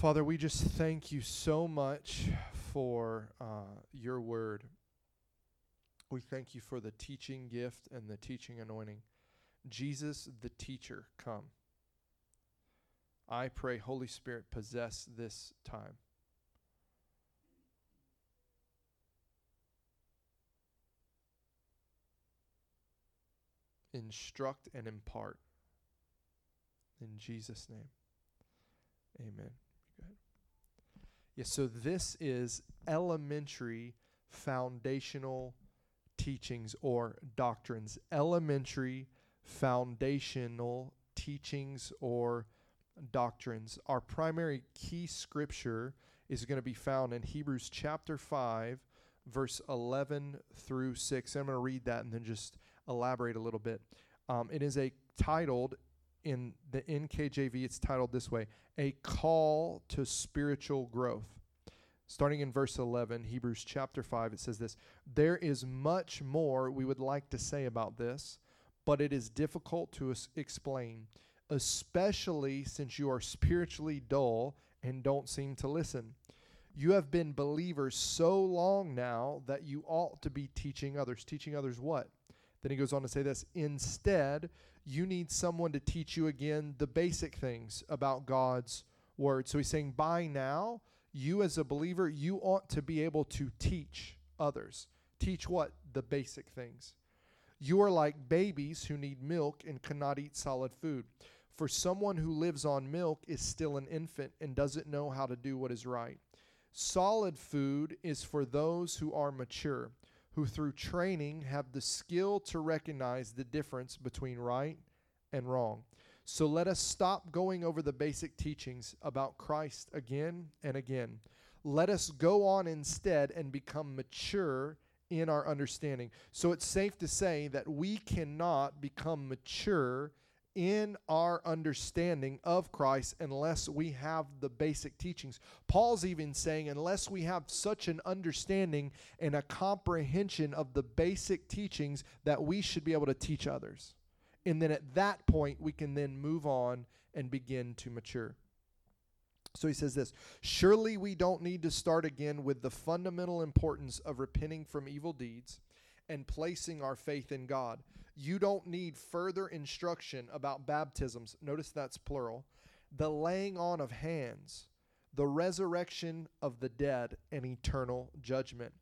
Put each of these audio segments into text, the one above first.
Father, we just thank you so much for uh, your word. We thank you for the teaching gift and the teaching anointing. Jesus, the teacher, come. I pray, Holy Spirit, possess this time. Instruct and impart. In Jesus' name. Amen. Yes, so this is elementary foundational teachings or doctrines. Elementary foundational teachings or doctrines. Our primary key scripture is going to be found in Hebrews chapter 5, verse 11 through 6. I'm going to read that and then just elaborate a little bit. Um, it is a titled in the NKJV, it's titled this way A Call to Spiritual Growth. Starting in verse 11, Hebrews chapter 5, it says this There is much more we would like to say about this, but it is difficult to s- explain, especially since you are spiritually dull and don't seem to listen. You have been believers so long now that you ought to be teaching others. Teaching others what? Then he goes on to say this instead, you need someone to teach you again the basic things about God's word. So he's saying, by now, you as a believer, you ought to be able to teach others. Teach what? The basic things. You are like babies who need milk and cannot eat solid food. For someone who lives on milk is still an infant and doesn't know how to do what is right. Solid food is for those who are mature who through training have the skill to recognize the difference between right and wrong. So let us stop going over the basic teachings about Christ again and again. Let us go on instead and become mature in our understanding. So it's safe to say that we cannot become mature in our understanding of Christ unless we have the basic teachings. Paul's even saying, unless we have such an understanding and a comprehension of the basic teachings that we should be able to teach others. And then at that point, we can then move on and begin to mature. So he says this Surely we don't need to start again with the fundamental importance of repenting from evil deeds and placing our faith in God. You don't need further instruction about baptisms. Notice that's plural. The laying on of hands, the resurrection of the dead, and eternal judgment.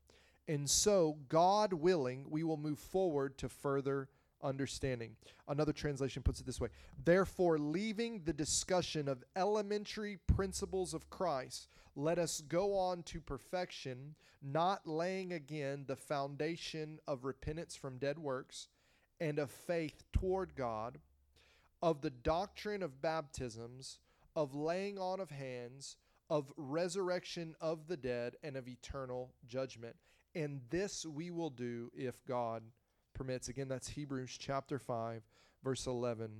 And so, God willing, we will move forward to further understanding. Another translation puts it this way Therefore, leaving the discussion of elementary principles of Christ, let us go on to perfection, not laying again the foundation of repentance from dead works and of faith toward God, of the doctrine of baptisms, of laying on of hands, of resurrection of the dead, and of eternal judgment. And this we will do if God permits. Again, that's Hebrews chapter 5, verse 11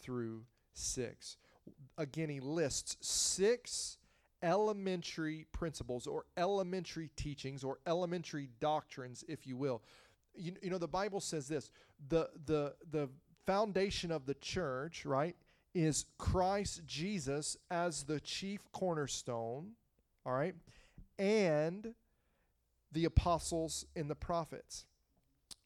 through 6. Again, he lists six elementary principles or elementary teachings or elementary doctrines, if you will, you, you know the bible says this the the the foundation of the church right is christ jesus as the chief cornerstone all right and the apostles and the prophets.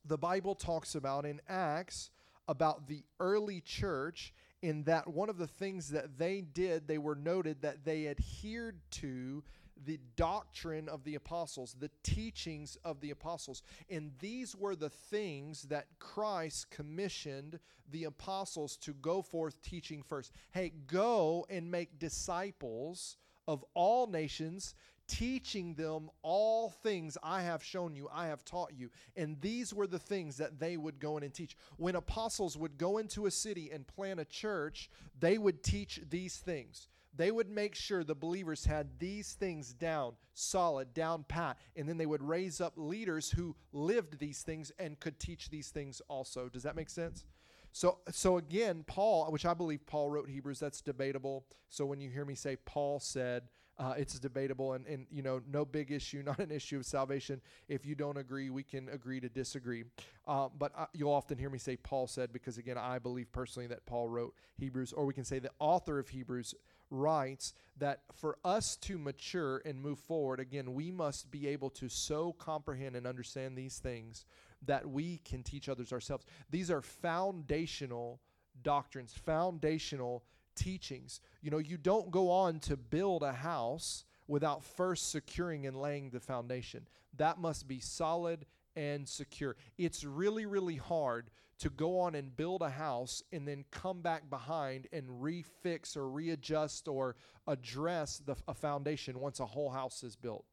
The bible talks about in acts about the early church in that one of the things that they did they were noted that they adhered to the doctrine of the apostles, the teachings of the apostles. And these were the things that Christ commissioned the apostles to go forth teaching first. Hey, go and make disciples of all nations, teaching them all things I have shown you, I have taught you. And these were the things that they would go in and teach. When apostles would go into a city and plant a church, they would teach these things they would make sure the believers had these things down, solid, down pat, and then they would raise up leaders who lived these things and could teach these things also. Does that make sense? So, so again, Paul, which I believe Paul wrote Hebrews, that's debatable. So when you hear me say Paul said, uh, it's debatable and, and you know no big issue not an issue of salvation if you don't agree we can agree to disagree uh, but uh, you'll often hear me say paul said because again i believe personally that paul wrote hebrews or we can say the author of hebrews writes that for us to mature and move forward, again, we must be able to so comprehend and understand these things that we can teach others ourselves. These are foundational doctrines, foundational teachings. You know, you don't go on to build a house without first securing and laying the foundation. That must be solid and secure. It's really, really hard to go on and build a house and then come back behind and refix or readjust or address the, a foundation once a whole house is built.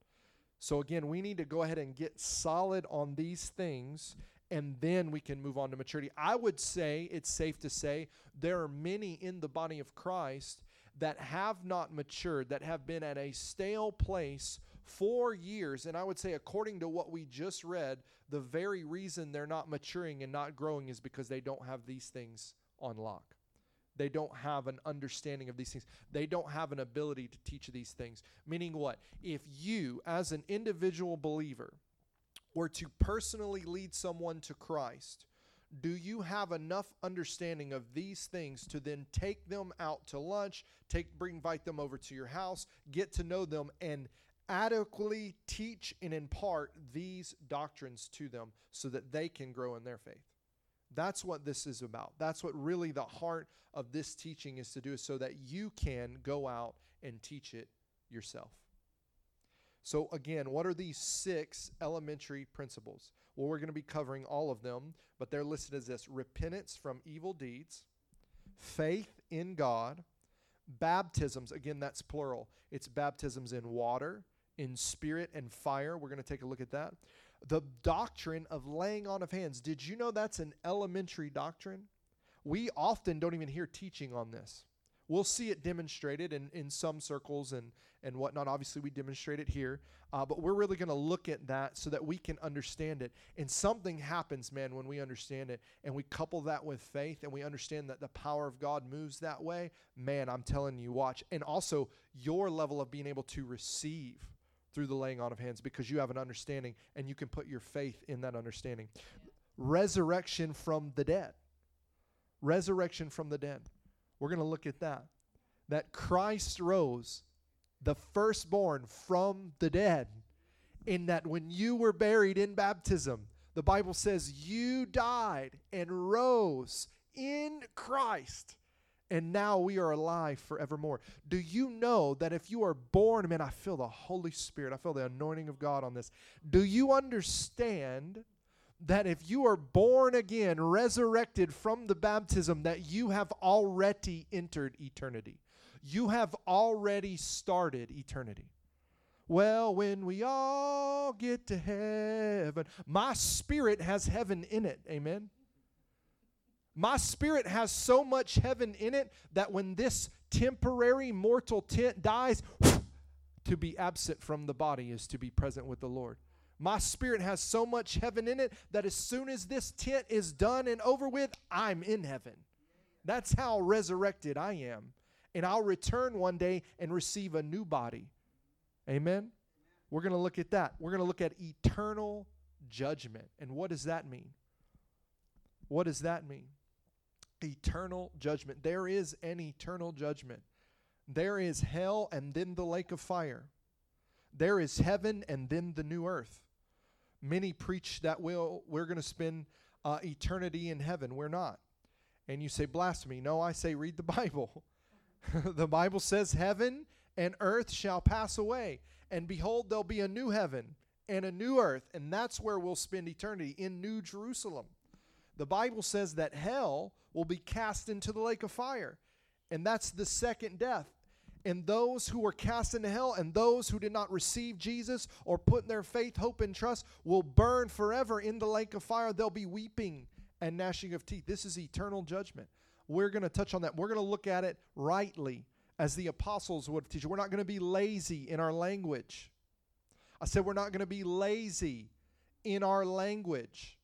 So, again, we need to go ahead and get solid on these things and then we can move on to maturity. I would say it's safe to say there are many in the body of Christ that have not matured, that have been at a stale place for years. And I would say, according to what we just read, the very reason they're not maturing and not growing is because they don't have these things on lock. They don't have an understanding of these things. They don't have an ability to teach these things. Meaning, what? If you, as an individual believer, were to personally lead someone to Christ, do you have enough understanding of these things to then take them out to lunch, take bring invite them over to your house, get to know them and adequately teach and impart these doctrines to them so that they can grow in their faith? That's what this is about. That's what really the heart of this teaching is to do, is so that you can go out and teach it yourself. So, again, what are these six elementary principles? Well, we're going to be covering all of them, but they're listed as this repentance from evil deeds, faith in God, baptisms, again, that's plural. It's baptisms in water, in spirit, and fire. We're going to take a look at that. The doctrine of laying on of hands. Did you know that's an elementary doctrine? We often don't even hear teaching on this. We'll see it demonstrated in, in some circles and, and whatnot. Obviously, we demonstrate it here, uh, but we're really going to look at that so that we can understand it. And something happens, man, when we understand it and we couple that with faith and we understand that the power of God moves that way. Man, I'm telling you, watch. And also, your level of being able to receive through the laying on of hands because you have an understanding and you can put your faith in that understanding. Resurrection from the dead. Resurrection from the dead. We're going to look at that. That Christ rose, the firstborn from the dead, in that when you were buried in baptism, the Bible says you died and rose in Christ. And now we are alive forevermore. Do you know that if you are born, man, I feel the Holy Spirit, I feel the anointing of God on this. Do you understand that if you are born again, resurrected from the baptism, that you have already entered eternity. You have already started eternity. Well, when we all get to heaven, my spirit has heaven in it. Amen. My spirit has so much heaven in it that when this temporary mortal tent dies, to be absent from the body is to be present with the Lord. My spirit has so much heaven in it that as soon as this tent is done and over with, I'm in heaven. That's how resurrected I am. And I'll return one day and receive a new body. Amen? We're going to look at that. We're going to look at eternal judgment. And what does that mean? What does that mean? Eternal judgment. There is an eternal judgment. There is hell and then the lake of fire. There is heaven and then the new earth. Many preach that we'll, we're going to spend uh, eternity in heaven. We're not. And you say blasphemy. No, I say read the Bible. the Bible says heaven and earth shall pass away. And behold, there'll be a new heaven and a new earth. And that's where we'll spend eternity in New Jerusalem. The Bible says that hell will be cast into the lake of fire. And that's the second death and those who were cast into hell and those who did not receive Jesus or put their faith, hope, and trust will burn forever in the lake of fire. They'll be weeping and gnashing of teeth. This is eternal judgment. We're going to touch on that. We're going to look at it rightly as the apostles would teach. We're not going to be lazy in our language. I said we're not going to be lazy in our language.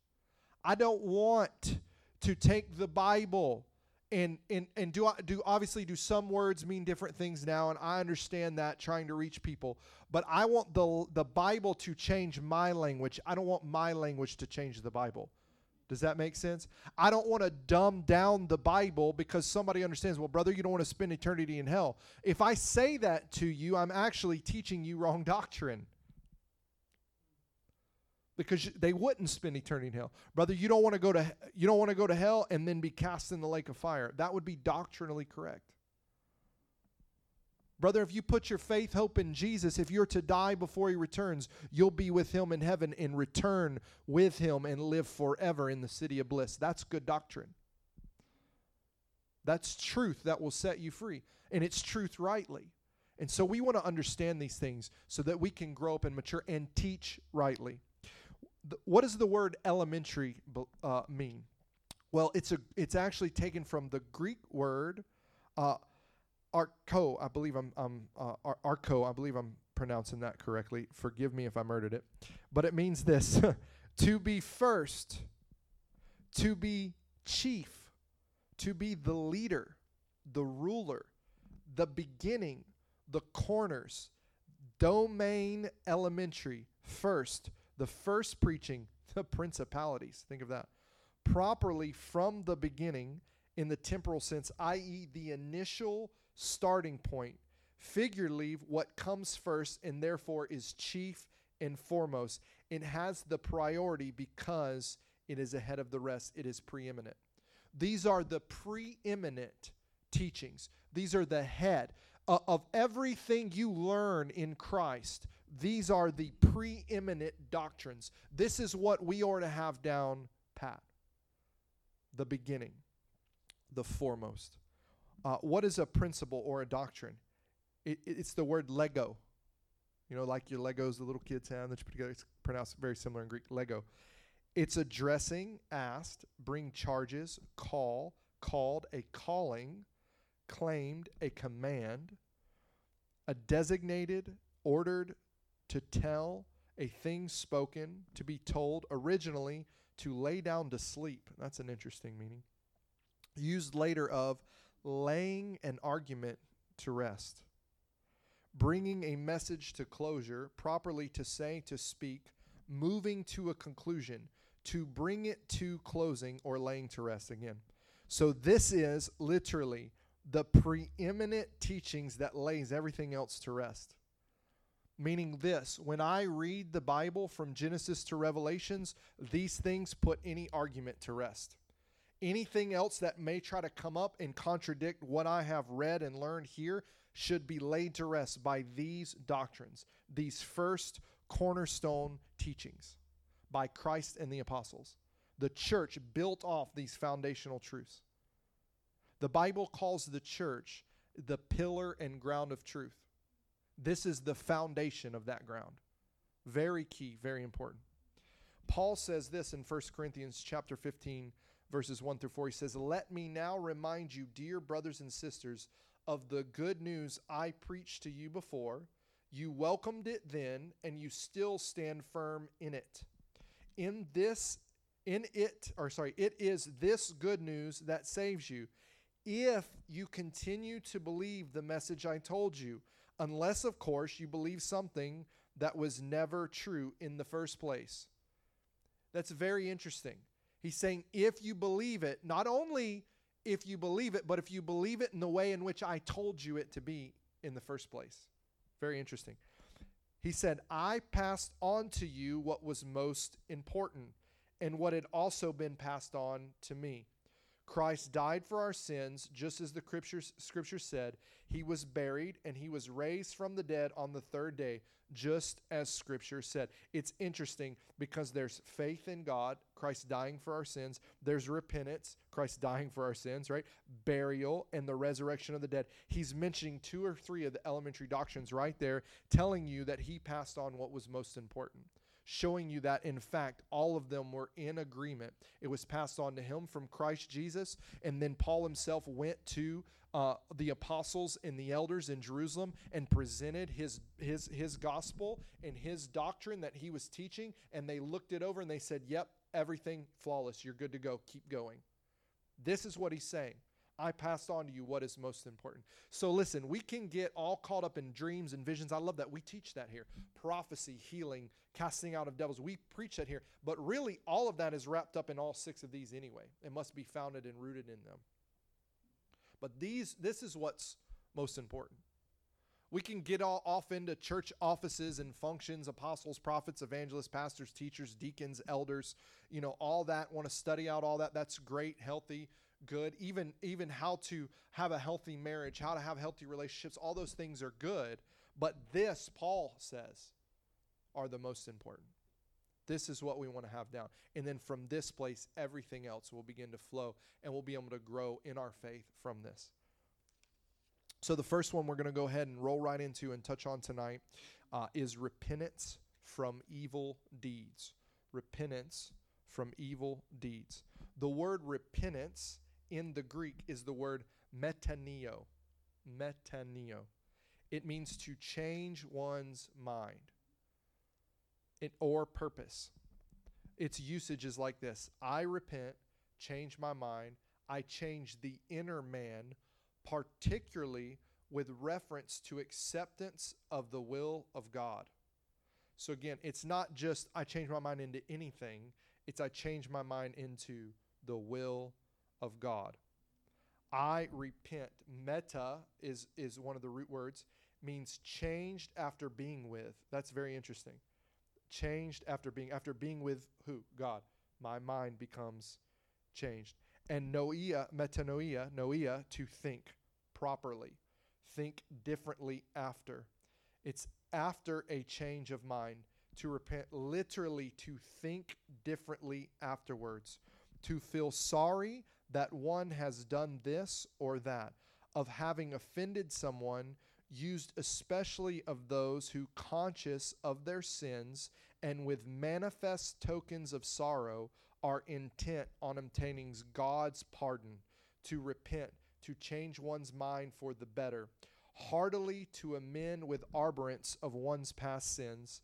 I don't want to take the Bible and and and do do obviously do some words mean different things now and I understand that trying to reach people but I want the the Bible to change my language I don't want my language to change the Bible Does that make sense? I don't want to dumb down the Bible because somebody understands, well, brother, you don't want to spend eternity in hell. If I say that to you, I'm actually teaching you wrong doctrine. Because they wouldn't spend eternity in hell. Brother, you don't want to go to you don't want to go to hell and then be cast in the lake of fire. That would be doctrinally correct. Brother, if you put your faith, hope in Jesus, if you're to die before he returns, you'll be with him in heaven and return with him and live forever in the city of bliss. That's good doctrine. That's truth that will set you free. And it's truth rightly. And so we want to understand these things so that we can grow up and mature and teach rightly. What does the word elementary uh, mean? Well, it's a it's actually taken from the Greek word uh, Arco, I believe I'm, um, uh, Arco, I believe I'm pronouncing that correctly. Forgive me if I murdered it. But it means this to be first, to be chief, to be the leader, the ruler, the beginning, the corners, domain elementary, first, the first preaching, the principalities. Think of that. Properly from the beginning in the temporal sense, i.e., the initial starting point. Figuratively, what comes first and therefore is chief and foremost. It has the priority because it is ahead of the rest, it is preeminent. These are the preeminent teachings, these are the head. Uh, of everything you learn in Christ, these are the preeminent doctrines. This is what we are to have down pat. The beginning, the foremost. Uh, what is a principle or a doctrine? It, it's the word Lego. You know, like your Legos the little kids have that you put together. It's pronounced very similar in Greek, Lego. It's addressing, asked, bring charges, call, called, a calling, claimed, a command, a designated, ordered, to tell, a thing spoken, to be told, originally, to lay down to sleep. That's an interesting meaning. Used later of laying an argument to rest, bringing a message to closure, properly to say, to speak, moving to a conclusion, to bring it to closing or laying to rest again. So this is literally the preeminent teachings that lays everything else to rest. Meaning this, when I read the Bible from Genesis to Revelations, these things put any argument to rest anything else that may try to come up and contradict what I have read and learned here should be laid to rest by these doctrines, these first cornerstone teachings by Christ and the apostles. The church built off these foundational truths. The Bible calls the church the pillar and ground of truth. This is the foundation of that ground. Very key, very important. Paul says this in 1 Corinthians chapter 15 verses 1 through 4. He says, Let me now remind you, dear brothers and sisters, of the good news I preached to you before. You welcomed it then, and you still stand firm in it. In this, in it, or sorry, it is this good news that saves you. If you continue to believe the message I told you, unless, of course, you believe something that was never true in the first place. That's very interesting. He's saying, if you believe it, not only if you believe it, but if you believe it in the way in which I told you it to be in the first place. Very interesting. He said, I passed on to you what was most important and what had also been passed on to me. Christ died for our sins, just as the scriptures, scripture said. He was buried and he was raised from the dead on the third day, just as scripture said. It's interesting because there's faith in God, Christ dying for our sins. There's repentance, Christ dying for our sins, right? Burial and the resurrection of the dead. He's mentioning two or three of the elementary doctrines right there, telling you that he passed on what was most important showing you that in fact all of them were in agreement. It was passed on to him from Christ Jesus, and then Paul himself went to uh, the apostles and the elders in Jerusalem and presented his his his gospel and his doctrine that he was teaching, and they looked it over and they said, "Yep, everything flawless. You're good to go. Keep going." This is what he's saying. I passed on to you what is most important. So listen, we can get all caught up in dreams and visions. I love that. We teach that here prophecy, healing, casting out of devils. We preach that here. But really, all of that is wrapped up in all six of these anyway. It must be founded and rooted in them. But these, this is what's most important. We can get all off into church offices and functions, apostles, prophets, evangelists, pastors, teachers, deacons, elders, you know, all that, want to study out all that. That's great, healthy, good. Even even how to have a healthy marriage, how to have healthy relationships, all those things are good. But this, Paul says, are the most important. This is what we want to have down. And then from this place, everything else will begin to flow and we'll be able to grow in our faith from this. So, the first one we're going to go ahead and roll right into and touch on tonight uh, is repentance from evil deeds. Repentance from evil deeds. The word repentance in the Greek is the word metaneo. Metaneo. It means to change one's mind it, or purpose. Its usage is like this I repent, change my mind, I change the inner man particularly with reference to acceptance of the will of God. So again, it's not just I change my mind into anything, it's I change my mind into the will of God. I repent. Meta is is one of the root words means changed after being with. That's very interesting. Changed after being after being with who? God. My mind becomes changed and noia, metanoia, noia, to think properly, think differently after. It's after a change of mind to repent, literally to think differently afterwards, to feel sorry that one has done this or that, of having offended someone, used especially of those who, conscious of their sins and with manifest tokens of sorrow, are intent on obtaining God's pardon, to repent, to change one's mind for the better, heartily to amend with arborance of one's past sins,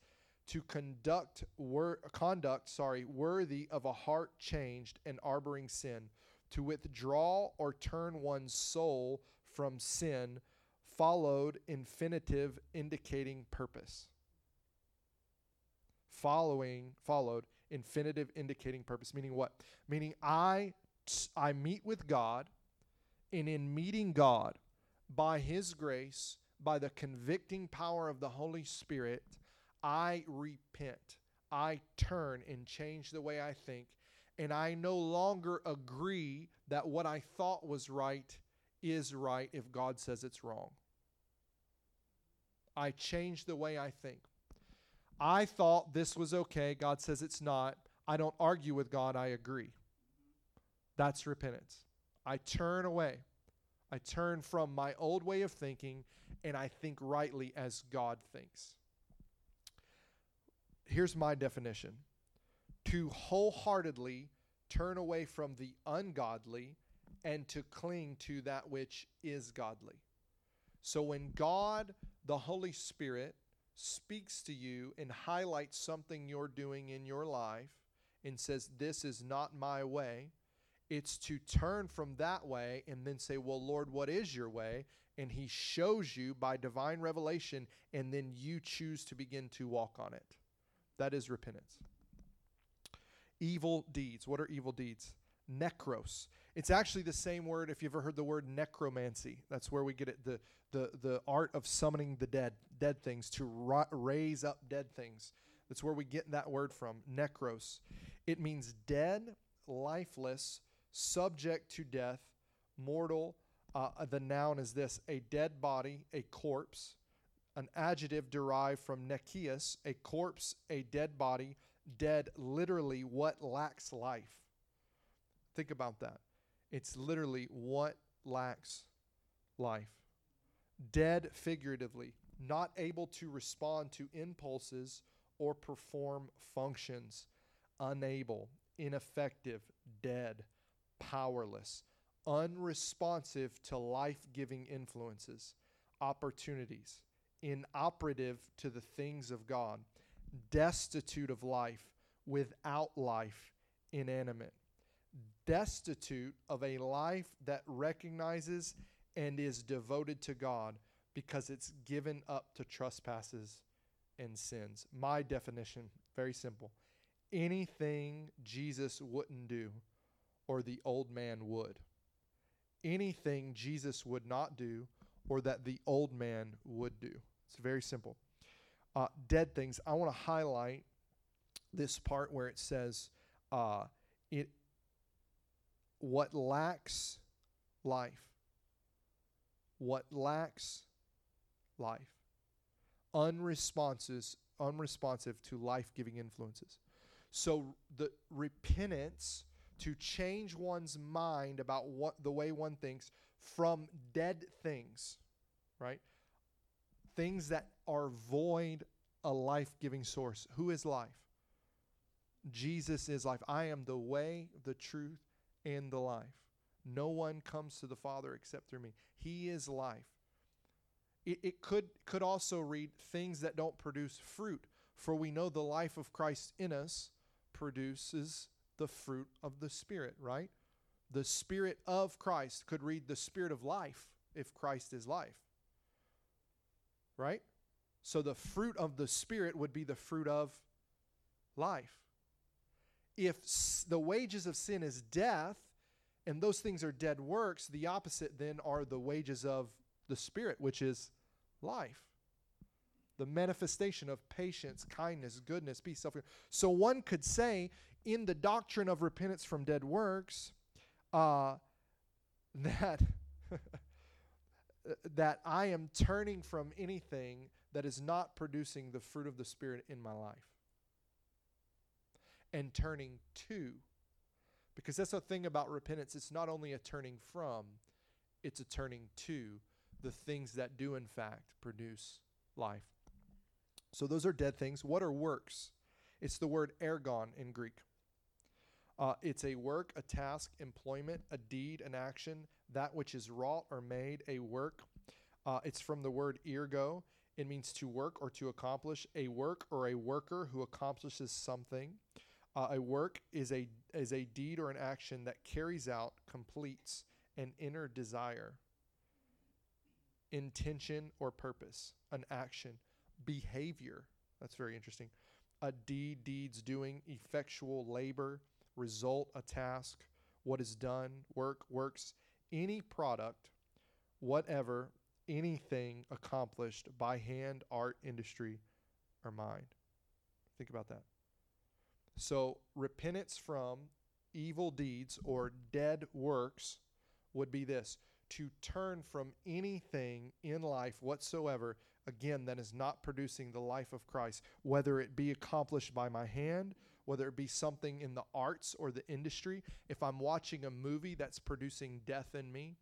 to conduct wor- conduct, sorry, worthy of a heart changed and arboring sin, to withdraw or turn one's soul from sin, followed infinitive indicating purpose. Following, followed infinitive indicating purpose. Meaning what? Meaning i i meet with god and in meeting god by his grace by the convicting power of the holy spirit i repent. I turn and change the way i think and i no longer agree that what i thought was right is right if god says it's wrong i change the way i think I thought this was okay. God says it's not. I don't argue with God. I agree. That's repentance. I turn away. I turn from my old way of thinking and I think rightly as God thinks. Here's my definition to wholeheartedly turn away from the ungodly and to cling to that which is godly. So when God, the Holy Spirit, speaks to you and highlights something you're doing in your life and says, This is not my way, it's to turn from that way and then say, Well, Lord, what is your way? And He shows you by divine revelation, and then you choose to begin to walk on it. That is repentance. Evil deeds. What are evil deeds? Necros. It's actually the same word if you've ever heard the word necromancy. That's where we get it the the the art of summoning the dead, dead things to ra- raise up dead things. That's where we get that word from, necros. It means dead, lifeless, subject to death, mortal. Uh, the noun is this: a dead body, a corpse. An adjective derived from nekias, a corpse, a dead body, dead, literally what lacks life. Think about that. It's literally what lacks life. Dead figuratively, not able to respond to impulses or perform functions, unable, ineffective, dead, powerless, unresponsive to life giving influences, opportunities, inoperative to the things of God, destitute of life, without life, inanimate destitute of a life that recognizes and is devoted to God because it's given up to trespasses and sins. My definition, very simple. Anything Jesus wouldn't do or the old man would. Anything Jesus would not do or that the old man would do. It's very simple. Uh, dead things. I want to highlight this part where it says, uh, "It what lacks life, what lacks life, unresponsive, unresponsive to life-giving influences." So the repentance to change one's mind about what the way one thinks from dead things, right? Things that are void a life-giving source. Who is life? Jesus is life. I am the way, the truth, and the life. No one comes to the Father except through me. He is life. It, it could could also read things that don't produce fruit, for we know the life of Christ in us produces the fruit of the Spirit, right? The Spirit of Christ could read the Spirit of life if Christ is life, right? So the fruit of the Spirit would be the fruit of life. If the wages of sin is death, and those things are dead works, the opposite then are the wages of the Spirit, which is life. The manifestation of patience, kindness, goodness, peace, self. So one could say in the doctrine of repentance from dead works uh, that that I am turning from anything that is not producing the fruit of the Spirit in my life and turning to. Because that's the thing about repentance. It's not only a turning from, it's a turning to the things that do, in fact, produce life. So those are dead things. What are works? It's the word ergon in Greek. Uh, it's a work, a task, employment, a deed, an action, that which is wrought or made, a work. Uh, it's from the word ergo. It means to work or to accomplish. A work or a worker who accomplishes something. Uh, a work is a is a deed or an action that carries out, completes an inner desire, intention or purpose, an action, behavior. That's very interesting. A deed, deeds, doing, effectual labor, result, a task, what is done, work, works, any product, whatever, anything accomplished by hand, art, industry, or mind. Think about that. So, repentance from evil deeds or dead works would be this to turn from anything in life whatsoever, again, that is not producing the life of Christ, whether it be accomplished by my hand, whether it be something in the arts or the industry, if I'm watching a movie that's producing death in me.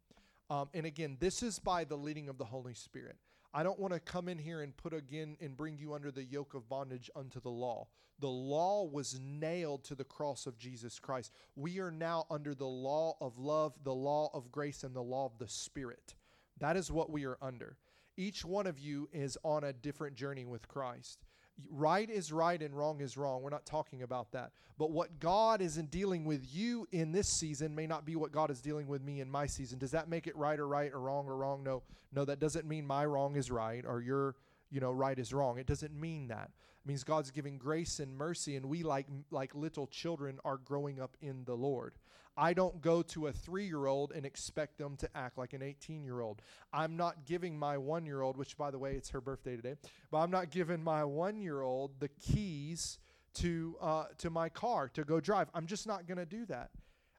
Um, and again, this is by the leading of the Holy Spirit. I don't want to come in here and put again and bring you under the yoke of bondage unto the law. The law was nailed to the cross of Jesus Christ. We are now under the law of love, the law of grace, and the law of the Spirit. That is what we are under. Each one of you is on a different journey with Christ right is right and wrong is wrong. We're not talking about that. But what God is in dealing with you in this season may not be what God is dealing with me in my season. Does that make it right or right or wrong or wrong? No. No, that doesn't mean my wrong is right or your, you know, right is wrong. It doesn't mean that. It means God's giving grace and mercy and we like like little children are growing up in the Lord. I don't go to a three year old and expect them to act like an 18 year old. I'm not giving my one year old, which by the way, it's her birthday today, but I'm not giving my one year old the keys to uh, to my car to go drive. I'm just not going to do that.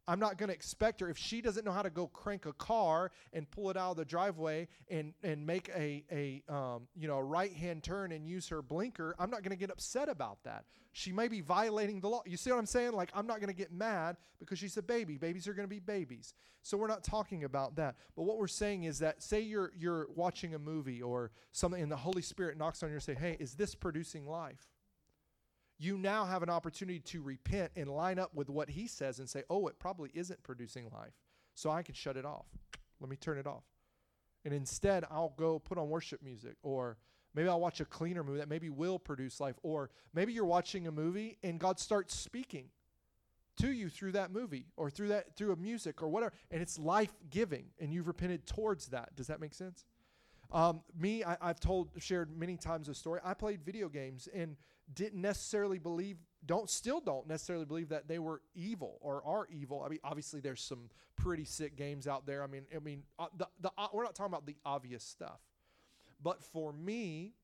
I'm not going to expect her if she doesn't know how to go crank a car and pull it out of the driveway and and make a a um, you know right hand turn and use her blinker. I'm not going to get upset about that. She may be violating the law. You see what I'm saying? Like I'm not going to get mad because she's a baby. Babies are going to be babies. So we're not talking about that. But what we're saying is that say you're you're watching a movie or something and the Holy Spirit knocks on you and say, "Hey, is this producing life?" You now have an opportunity to repent and line up with what he says and say, oh, it probably isn't producing life. So I can shut it off. Let me turn it off. And instead, I'll go put on worship music or maybe I'll watch a cleaner movie that maybe will produce life. Or maybe you're watching a movie and God starts speaking. to you through that movie or through that through a music or whatever and it's life-giving and you've repented towards that does that make sense um, me I, i've told shared many times a story i played video games and didn't necessarily believe don't still don't necessarily believe that they were evil or are evil. I mean obviously there's some pretty sick games out there. I mean i mean uh, the, the, uh, we're not talking about the obvious stuff. But for me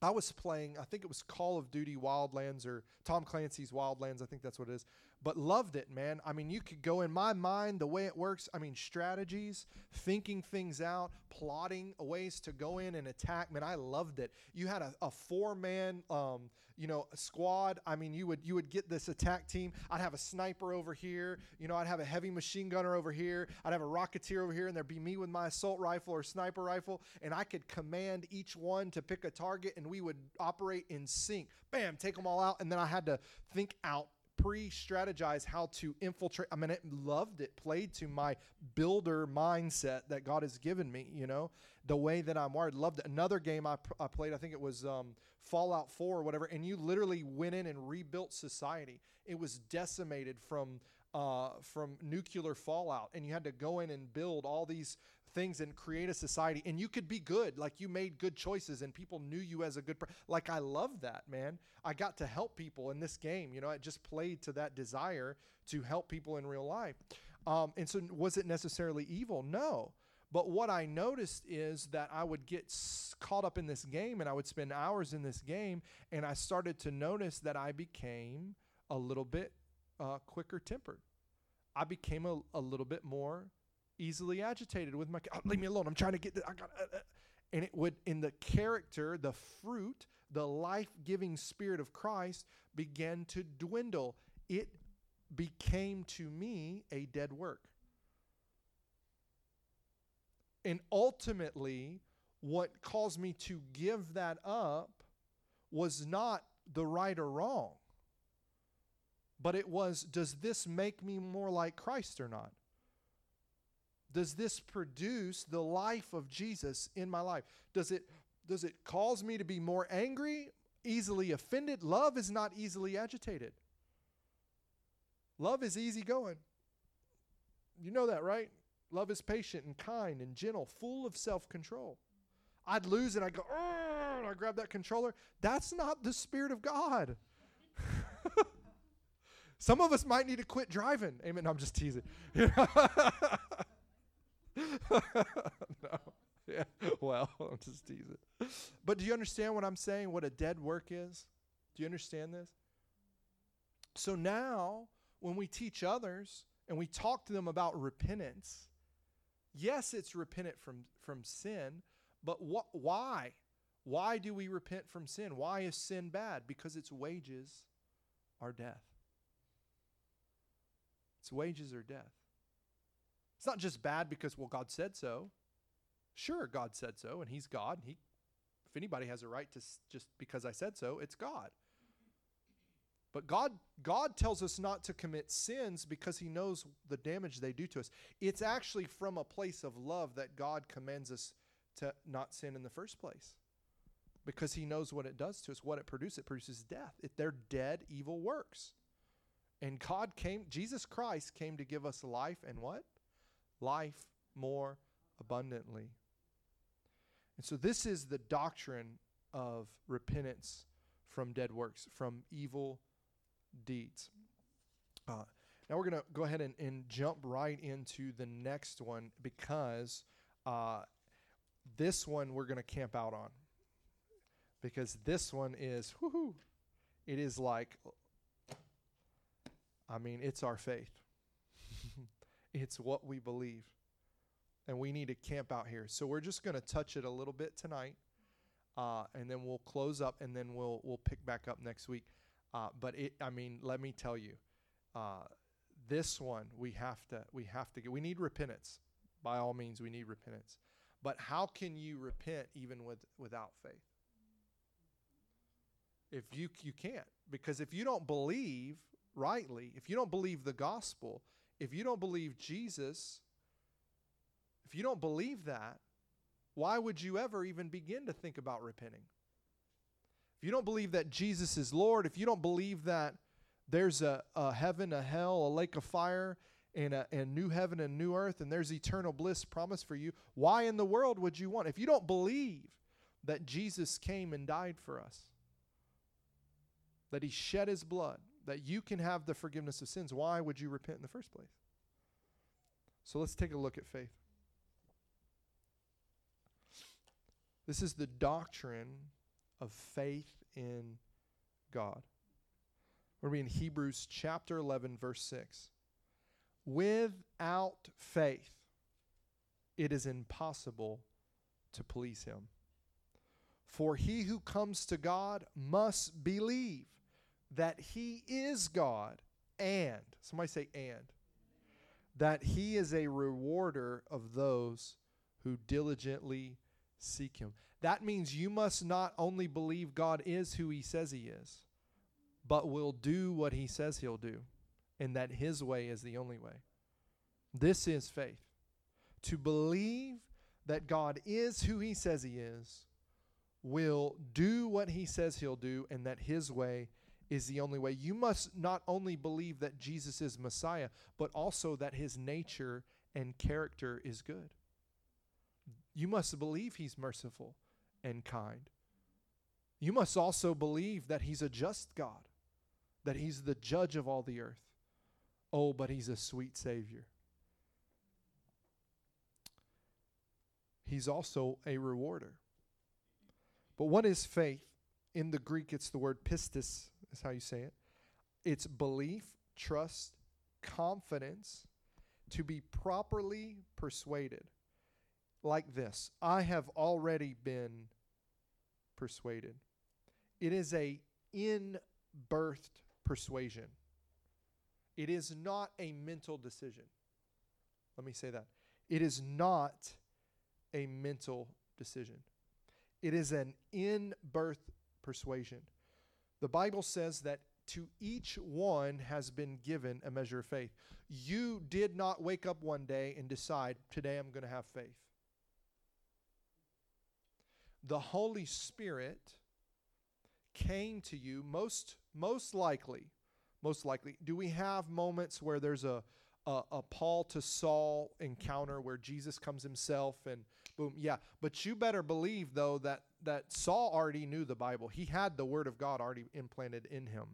I was playing, I think it was Call of Duty Wildlands or Tom Clancy's Wildlands, I think that's what it is, but loved it, man. I mean, you could go in my mind the way it works. I mean, strategies, thinking things out, plotting ways to go in and attack. Man, I loved it. You had a, a four man, um, you know, squad. I mean, you would you would get this attack team. I'd have a sniper over here. You know, I'd have a heavy machine gunner over here. I'd have a rocketeer over here, and there'd be me with my assault rifle or sniper rifle, and I could command each one to pick a target, and we would operate in sync. Bam, take them all out, and then I had to think out pre-strategize how to infiltrate. I mean, it loved it. Played to my builder mindset that God has given me. You know, the way that I'm wired. Loved it. Another game I, I played. I think it was um, Fallout 4 or whatever. And you literally went in and rebuilt society. It was decimated from uh, from nuclear fallout, and you had to go in and build all these things and create a society and you could be good. Like you made good choices and people knew you as a good per- like i love that man. I got to help people in this game you know it just played to that desire to help people in real life. Um, and so was it necessarily evil? No. But what i noticed is that i would get caught up in this game and i would spend hours in this game and i started to notice that i became a little bit uh, quicker tempered. I became a, a little bit more easily agitated with my oh, leave me alone. I'm trying to get i got uh, uh. and it would in the character the fruit the life-giving spirit of christ began to dwindle. It became to me a dead work. And ultimately what caused me to give that up was not the right or wrong but it was does this make me more like christ or not does this produce the life of Jesus in my life? Does it does it cause me to be more angry, easily offended? Love is not easily agitated. Love is easygoing. You know that, right? Love is patient and kind and gentle, full of self-control. I'd lose and I go, and I grab that controller. That's not the Spirit of God. Some of us might need to quit driving. Amen. No, I'm just teasing. no. Yeah. Well, I'm just teasing. But do you understand what I'm saying? What a dead work is? Do you understand this? So now, when we teach others and we talk to them about repentance, yes, it's repentant from, from sin, but what, why? Why do we repent from sin? Why is sin bad? Because its wages are death. Its wages are death. It's not just bad because, well, God said so. Sure, God said so, and He's God. And he, if anybody has a right to just because I said so, it's God. But God, God tells us not to commit sins because He knows the damage they do to us. It's actually from a place of love that God commands us to not sin in the first place because He knows what it does to us, what it produces. It produces death. It, they're dead, evil works. And God came, Jesus Christ came to give us life and what? Life more abundantly. And so, this is the doctrine of repentance from dead works, from evil deeds. Uh, now, we're going to go ahead and, and, jump right into the next one because uh, this one we're going to camp out on. Because this one is, whoo it is like, I mean, it's our faith. It's what we believe. And we need to camp out here. So we're just going to touch it a little bit tonight. Uh, and then we'll close up and then we'll we'll pick back up next week. Uh, but it, I mean, let me tell you, uh, this one we have to we have to get. We need repentance. By all means, we need repentance. But how can you repent even with without faith? If you you can't because if you don't believe rightly, if you don't believe the gospel, if you don't believe Jesus, if you don't believe that, why would you ever even begin to think about repenting? If you don't believe that Jesus is Lord, if you don't believe that there's a, a heaven, a hell, a lake of fire, and a, and new heaven and new earth, and there's eternal bliss promised for you. Why in the world would you want? If you don't believe that Jesus came and died for us, that he shed his blood, that you can have the forgiveness of sins, why would you repent in the first place? So let's take a look at faith. This is the doctrine of faith in God. We're in Hebrews chapter 11, verse 6. Without faith, it is impossible to please Him. For he who comes to God must believe that He is God and, somebody say, and, that He is a rewarder of those who diligently seek Him. That means you must not only believe God is who He says He is, but will do what He says He'll do, and that His way is the only way. This is faith. To believe that God is who He says He is, will do what He says He'll do, and that His way is the only way. You must not only believe that Jesus is Messiah, but also that His nature and character is good. You must believe He's merciful and kind. You must also believe that He's a just God, that He's the judge of all the earth. Oh, but He's a sweet Savior. He's also a rewarder. But what is faith? In the Greek, it's the word pistis, is how you say it. It's belief, trust, confidence, to be properly persuaded. Like this I have already been persuaded. It is a in birthed persuasion. It is not a mental decision. Let me say that. It is not a mental decision. It is an in birth persuasion. The Bible says that to each one has been given a measure of faith. You did not wake up one day and decide, today I'm going to have faith. The Holy Spirit came to you most most likely most likely do we have moments where there's a a, a Paul to Saul encounter where Jesus comes himself and boom, yeah. But you better believe though that that Saul already knew the Bible. He had the word of God already implanted in him.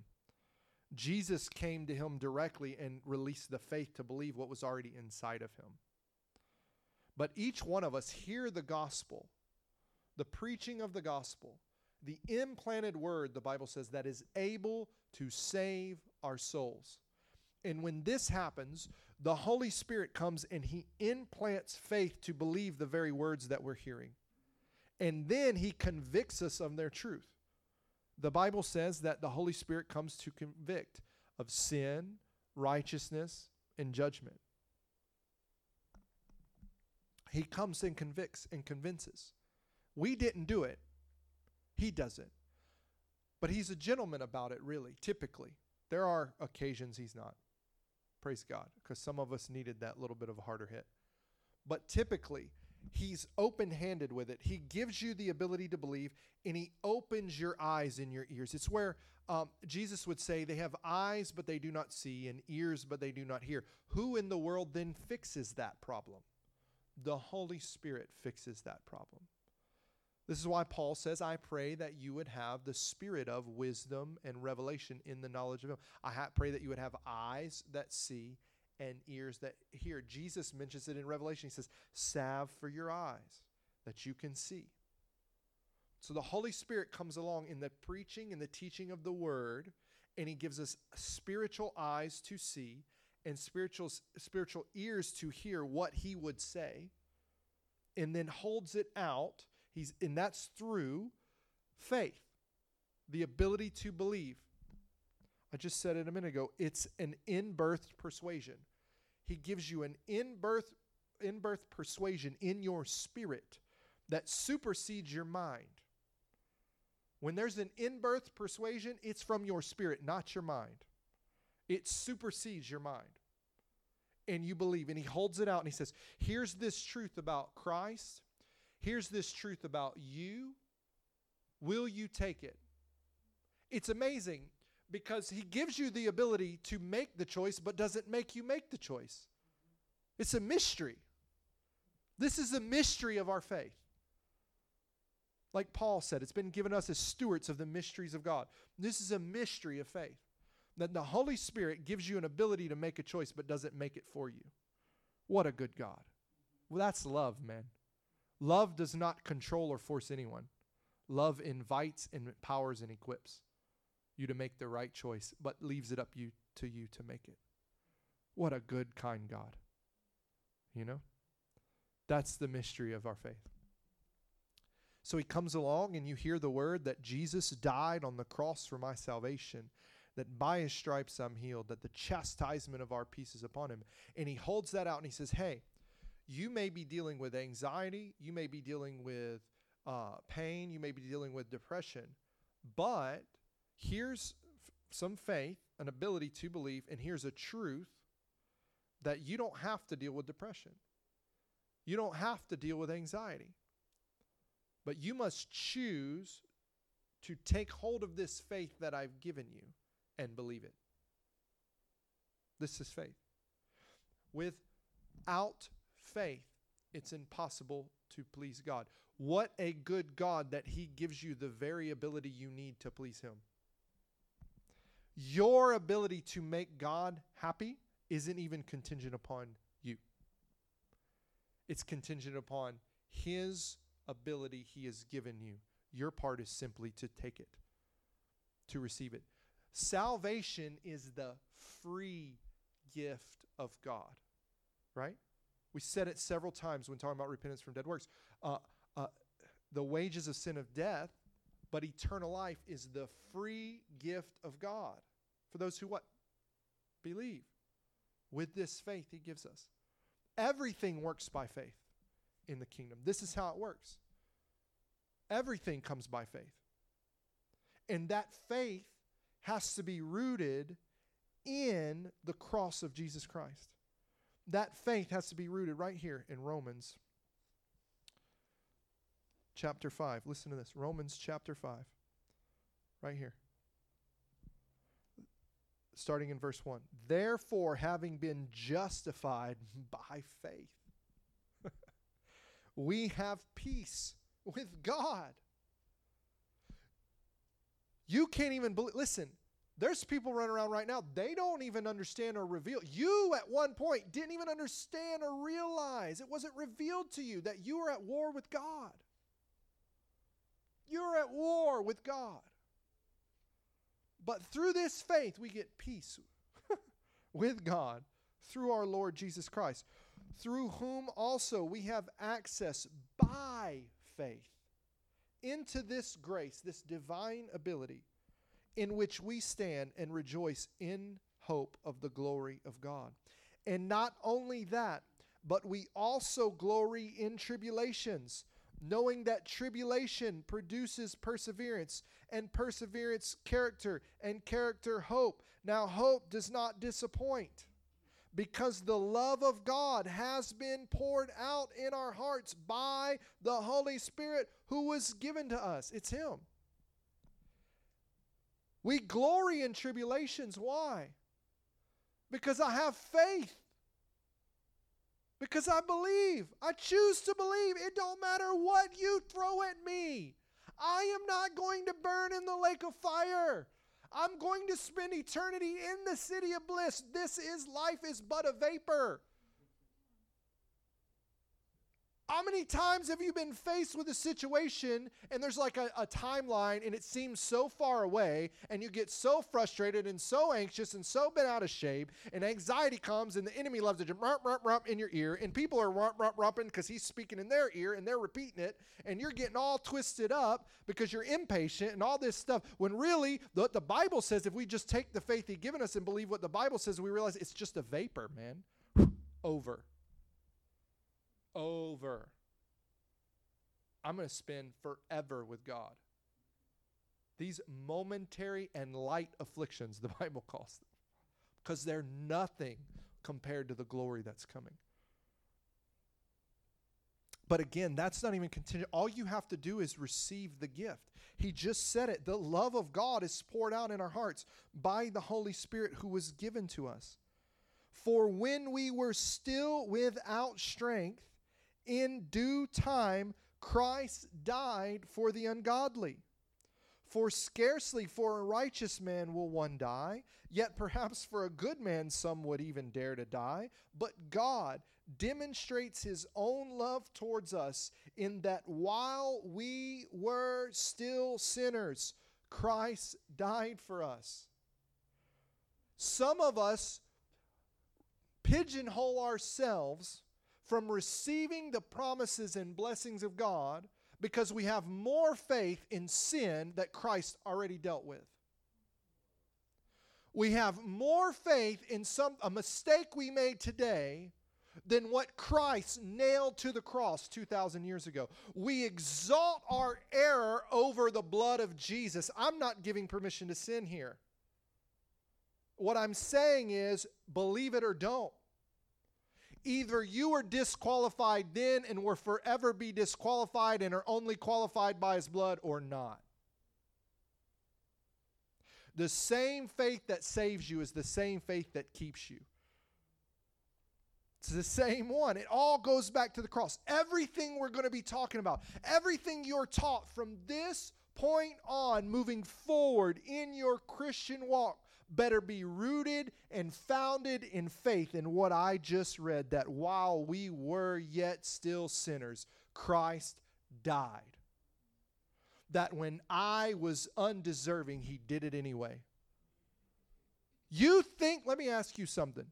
Jesus came to him directly and released the faith to believe what was already inside of him. But each one of us hear the gospel, the preaching of the gospel, the implanted word, the Bible says, that is able to save our souls. And when this happens, the Holy Spirit comes and he implants faith to believe the very words that we're hearing. And then he convicts us of their truth. The Bible says that the Holy Spirit comes to convict of sin, righteousness, and judgment. He comes and convicts and convinces. We didn't do it, He does it. But He's a gentleman about it, really, typically. There are occasions He's not. Praise God, because some of us needed that little bit of a harder hit. But typically, he's open handed with it. He gives you the ability to believe and he opens your eyes and your ears. It's where um, Jesus would say, They have eyes, but they do not see, and ears, but they do not hear. Who in the world then fixes that problem? The Holy Spirit fixes that problem. This is why Paul says, I pray that you would have the spirit of wisdom and revelation in the knowledge of Him. I pray that you would have eyes that see and ears that hear. Jesus mentions it in Revelation. He says, salve for your eyes that you can see. So the Holy Spirit comes along in the preaching and the teaching of the Word, and He gives us spiritual eyes to see and spiritual, spiritual ears to hear what He would say, and then holds it out He's and that's through faith. The ability to believe. I just said it a minute ago. It's an in-birth persuasion. He gives you an in-birth in-birth persuasion in your spirit that supersedes your mind. When there's an in-birth persuasion, it's from your spirit, not your mind. It supersedes your mind. And you believe and he holds it out and he says, "Here's this truth about Christ Here's this truth about you. Will you take it? It's amazing because he gives you the ability to make the choice, but doesn't make you make the choice. It's a mystery. This is a mystery of our faith. Like Paul said, it's been given us as stewards of the mysteries of God. This is a mystery of faith. That the Holy Spirit gives you an ability to make a choice, but doesn't make it for you. What a good God. Well, that's love, man. Love does not control or force anyone. Love invites and empowers and equips you to make the right choice, but leaves it up you to you to make it. What a good, kind God. You know? That's the mystery of our faith. So he comes along, and you hear the word that Jesus died on the cross for my salvation, that by his stripes I'm healed, that the chastisement of our peace is upon him. And he holds that out and he says, Hey, you may be dealing with anxiety, you may be dealing with uh, pain, you may be dealing with depression, but here's f- some faith, an ability to believe, and here's a truth that you don't have to deal with depression. You don't have to deal with anxiety. But you must choose to take hold of this faith that I've given you and believe it. This is faith. Without faith, it's impossible to please God. What a good God that He gives you the very ability you need to please Him. Your ability to make God happy isn't even contingent upon you, it's contingent upon His ability He has given you. Your part is simply to take it, to receive it. Salvation is the free gift of God, right? We said it several times when talking about repentance from dead works. Uh, uh, the wages of sin of death, but eternal life is the free gift of God for those who what? Believe. With this faith he gives us. Everything works by faith in the kingdom. This is how it works. Everything comes by faith. And that faith has to be rooted in the cross of Jesus Christ. That faith has to be rooted right here in Romans chapter 5. Listen to this Romans chapter 5. Right here. Starting in verse 1. Therefore, having been justified by faith, we have peace with God. You can't even believe. Listen, there's people running around right now, they don't even understand or reveal. You, at one point, didn't even understand or realize it wasn't revealed to you that you were at war with God. You're at war with God. But through this faith, we get peace with God through our Lord Jesus Christ, through whom also we have access by faith into this grace, this divine ability in which we stand and rejoice in hope of the glory of God. And not only that, but we also glory in tribulations, knowing that tribulation produces perseverance, and perseverance, character, and character, hope. Now, hope does not disappoint because the love of God has been poured out in our hearts by the Holy Spirit who was given to us. It's Him. We glory in tribulations. Why? Because I have faith. Because I believe. I choose to believe. It don't matter what you throw at me. I am not going to burn in the lake of fire. I'm going to spend eternity in the city of bliss. This is life is but a vapor. How many times have you been faced with a situation and there's like a, a, timeline and it seems so far away and you get so frustrated and so anxious and so bent out of shape and anxiety comes and the enemy loves to jump rump, rump, rump in your ear and people are rump, rump, rumping because he's speaking in their ear and they're repeating it and you're getting all twisted up because you're impatient and all this stuff when really the, the Bible says if we just take the faith he's given us and believe what the Bible says we realize it's just a vapor, man. Over over. I'm going to spend forever with God. These momentary and light afflictions, the Bible calls them, because they're nothing compared to the glory that's coming. But again, that's not even contingent. All you have to do is receive the gift. He just said it. The love of God is poured out in our hearts by the Holy Spirit who was given to us. For when we were still without strength, in due time Christ died for the ungodly. For scarcely for a righteous man will one die, yet perhaps for a good man some would even dare to die. But God demonstrates his own love towards us in that while we were still sinners, Christ died for us. Some of us pigeonhole ourselves from receiving the promises and blessings of God because we have more faith in sin that Christ already dealt with. We have more faith in some a mistake we made today than what Christ nailed to the cross 2,000 years ago. We exalt our error over the blood of Jesus. I'm not giving permission to sin here. What I'm saying is believe it or don't. Either you are disqualified then and will forever be disqualified and are only qualified by his blood or not. The same faith that saves you is the same faith that keeps you. It's the same one. It all goes back to the cross. Everything we're going to be talking about, everything you're taught from this point on, moving forward in your Christian walk, better be rooted and founded in faith in what I just read that while we were yet still sinners, Christ died. That when I was undeserving, he did it anyway. You think, let me ask you something.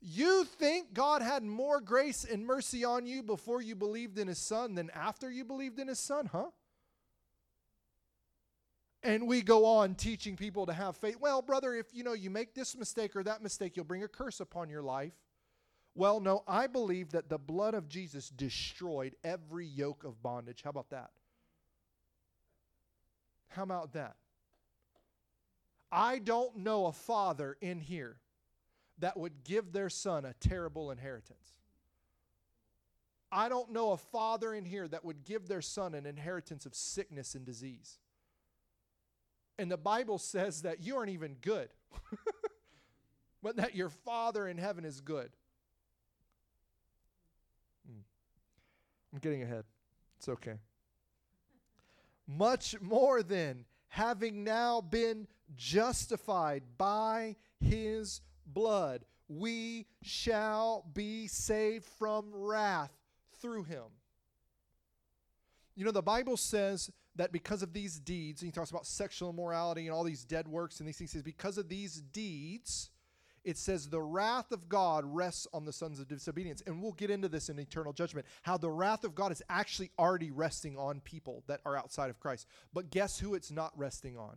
You think God had more grace and mercy on you before you believed in his son than after you believed in his son, huh? And we go on teaching people to have faith. Well, brother, if you know you make this mistake or that mistake, you'll bring a curse upon your life. Well, no, I believe that the blood of Jesus destroyed every yoke of bondage. How about that? How about that? I don't know a father in here that would give their son a terrible inheritance. I don't know a father in here that would give their son an inheritance of sickness and disease. And the Bible says that you aren't even good, but that your Father in heaven is good. Hmm. I'm getting ahead. It's okay. Much more than having now been justified by his blood, we shall be saved from wrath through him. You know, the Bible says that because of these deeds, and he talks about sexual immorality and all these dead works and these things, says because of these deeds, it says the wrath of God rests on the sons of disobedience. And we'll get into this in eternal judgment, how the wrath of God is actually already resting on people that are outside of Christ. But guess who it's not resting on?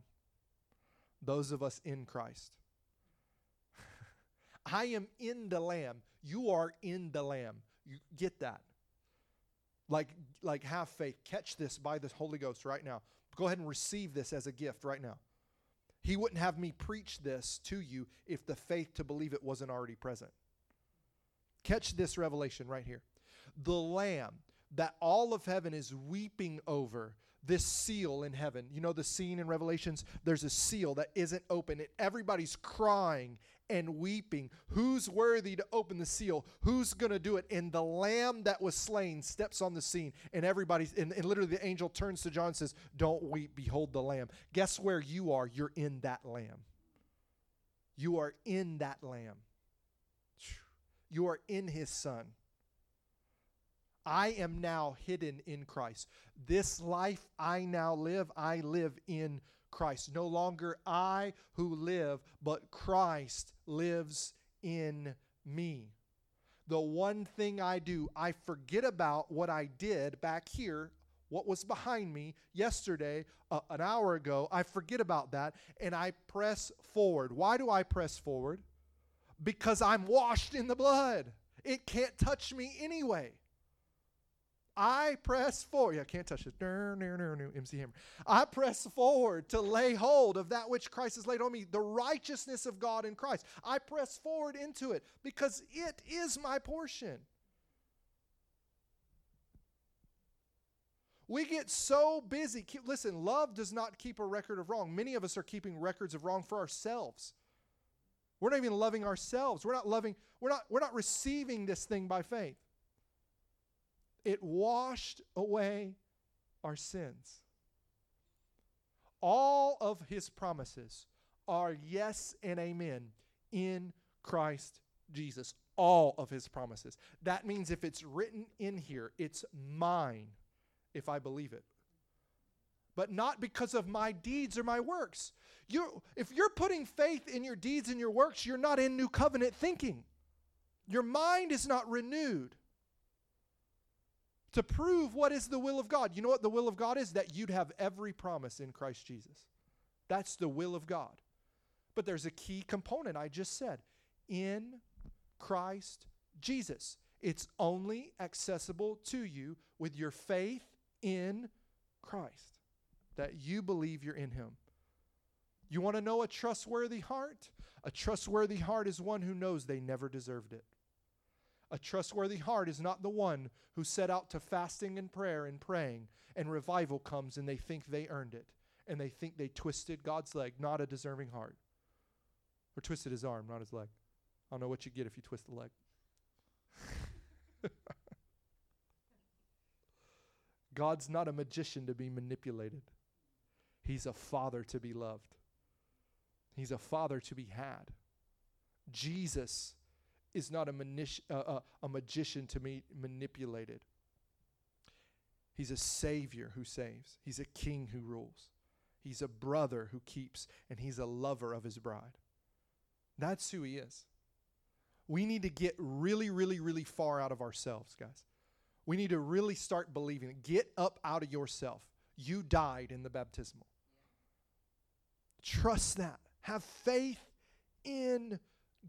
Those of us in Christ. I am in the Lamb. You are in the Lamb. You get that. Like, like have faith. Catch this by the Holy Ghost right now. Go ahead and receive this as a gift right now. He wouldn't have me preach this to you if the faith to believe it wasn't already present. Catch this revelation right here. The Lamb that all of heaven is weeping over this seal in heaven. You know the scene in Revelations? There's a seal that isn't open. and everybody's crying and weeping. Who's worthy to open the seal? Who's going to do it? And the lamb that was slain steps on the scene, and everybody's, and, and literally the angel turns to John and says, Don't weep, behold the lamb. Guess where you are? You're in that lamb. You are in that lamb. You are in his son. I am now hidden in Christ. This life I now live, I live in Christ. No longer I who live, but Christ lives in me. The one thing I do, I forget about what I did back here, what was behind me yesterday, uh, an hour ago. I forget about that and I press forward. Why do I press forward? Because I'm washed in the blood. It can't touch me anyway. I press forward. Yeah, I can't touch it. No, no, no, no, MC Hammer. I press forward to lay hold of that which Christ has laid on me, the righteousness of God in Christ. I press forward into it because it is my portion. We get so busy. Keep, listen, love does not keep a record of wrong. Many of us are keeping records of wrong for ourselves. We're not even loving ourselves. We're not loving, we're not, we're not receiving this thing by faith. It washed away our sins. All of his promises are yes and amen in Christ Jesus. All of his promises. That means if it's written in here, it's mine if I believe it. But not because of my deeds or my works. You, if you're putting faith in your deeds and your works, you're not in new covenant thinking. Your mind is not renewed to prove what is the will of God. You know what the will of God is? That you'd have every promise in Christ Jesus. That's the will of God. But there's a key component I just said in Christ Jesus. It's only accessible to you with your faith in Christ, that you believe you're in Him. You want to know a trustworthy heart? A trustworthy heart is one who knows they never deserved it. A trustworthy heart is not the one who set out to fasting and prayer and praying, and revival comes and they think they earned it, and they think they twisted God's leg, not a deserving heart. Or twisted his arm, not his leg. I don't know what you get if you twist the leg. God's not a magician to be manipulated. He's a father to be loved. He's a father to be had. Jesus is not a, manish, uh, uh, a magician to be manipulated. He's a savior who saves. He's a king who rules. He's a brother who keeps, and he's a lover of his bride. That's who he is. We need to get really, really, really far out of ourselves, guys. We need to really start believing. Get up out of yourself. You died in the baptismal. Trust that. Have faith in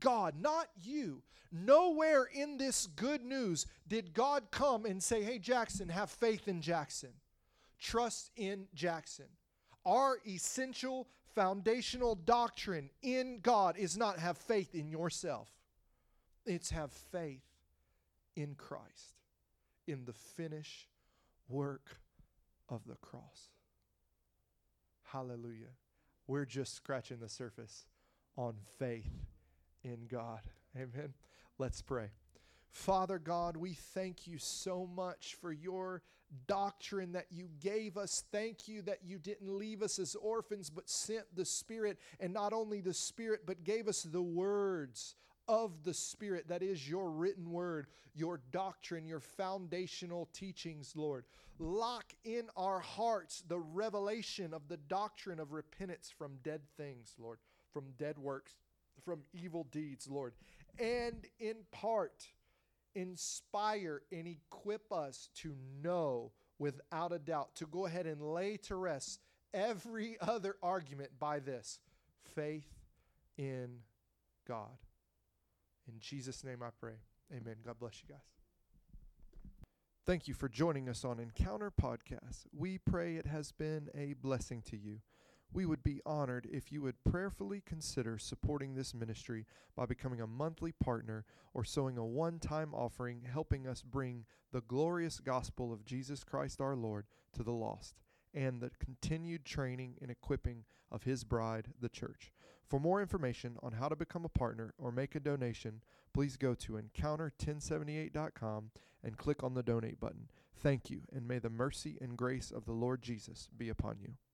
God, not you. Nowhere in this good news did God come and say, Hey, Jackson, have faith in Jackson. Trust in Jackson. Our essential foundational doctrine in God is not have faith in yourself, it's have faith in Christ, in the finish work of the cross. Hallelujah. We're just scratching the surface on faith in God. Amen. Let's pray. Father God, we thank you so much for your doctrine that you gave us. Thank you that you didn't leave us as orphans, but sent the Spirit, and not only the Spirit, but gave us the words of the Spirit, that is your written word, your doctrine, your foundational teachings, Lord. Lock in our hearts the revelation of the doctrine of repentance from dead things, Lord, from dead works, from evil deeds, Lord. And in part, inspire and equip us to know without a doubt, to go ahead and lay to rest every other argument by this faith in God. In Jesus' name I pray. Amen. God bless you guys. Thank you for joining us on Encounter Podcast. We pray it has been a blessing to you. We would be honored if you would prayerfully consider supporting this ministry by becoming a monthly partner or sowing a one time offering, helping us bring the glorious gospel of Jesus Christ our Lord to the lost and the continued training and equipping of His bride, the church. For more information on how to become a partner or make a donation, please go to encounter1078.com and click on the donate button. Thank you, and may the mercy and grace of the Lord Jesus be upon you.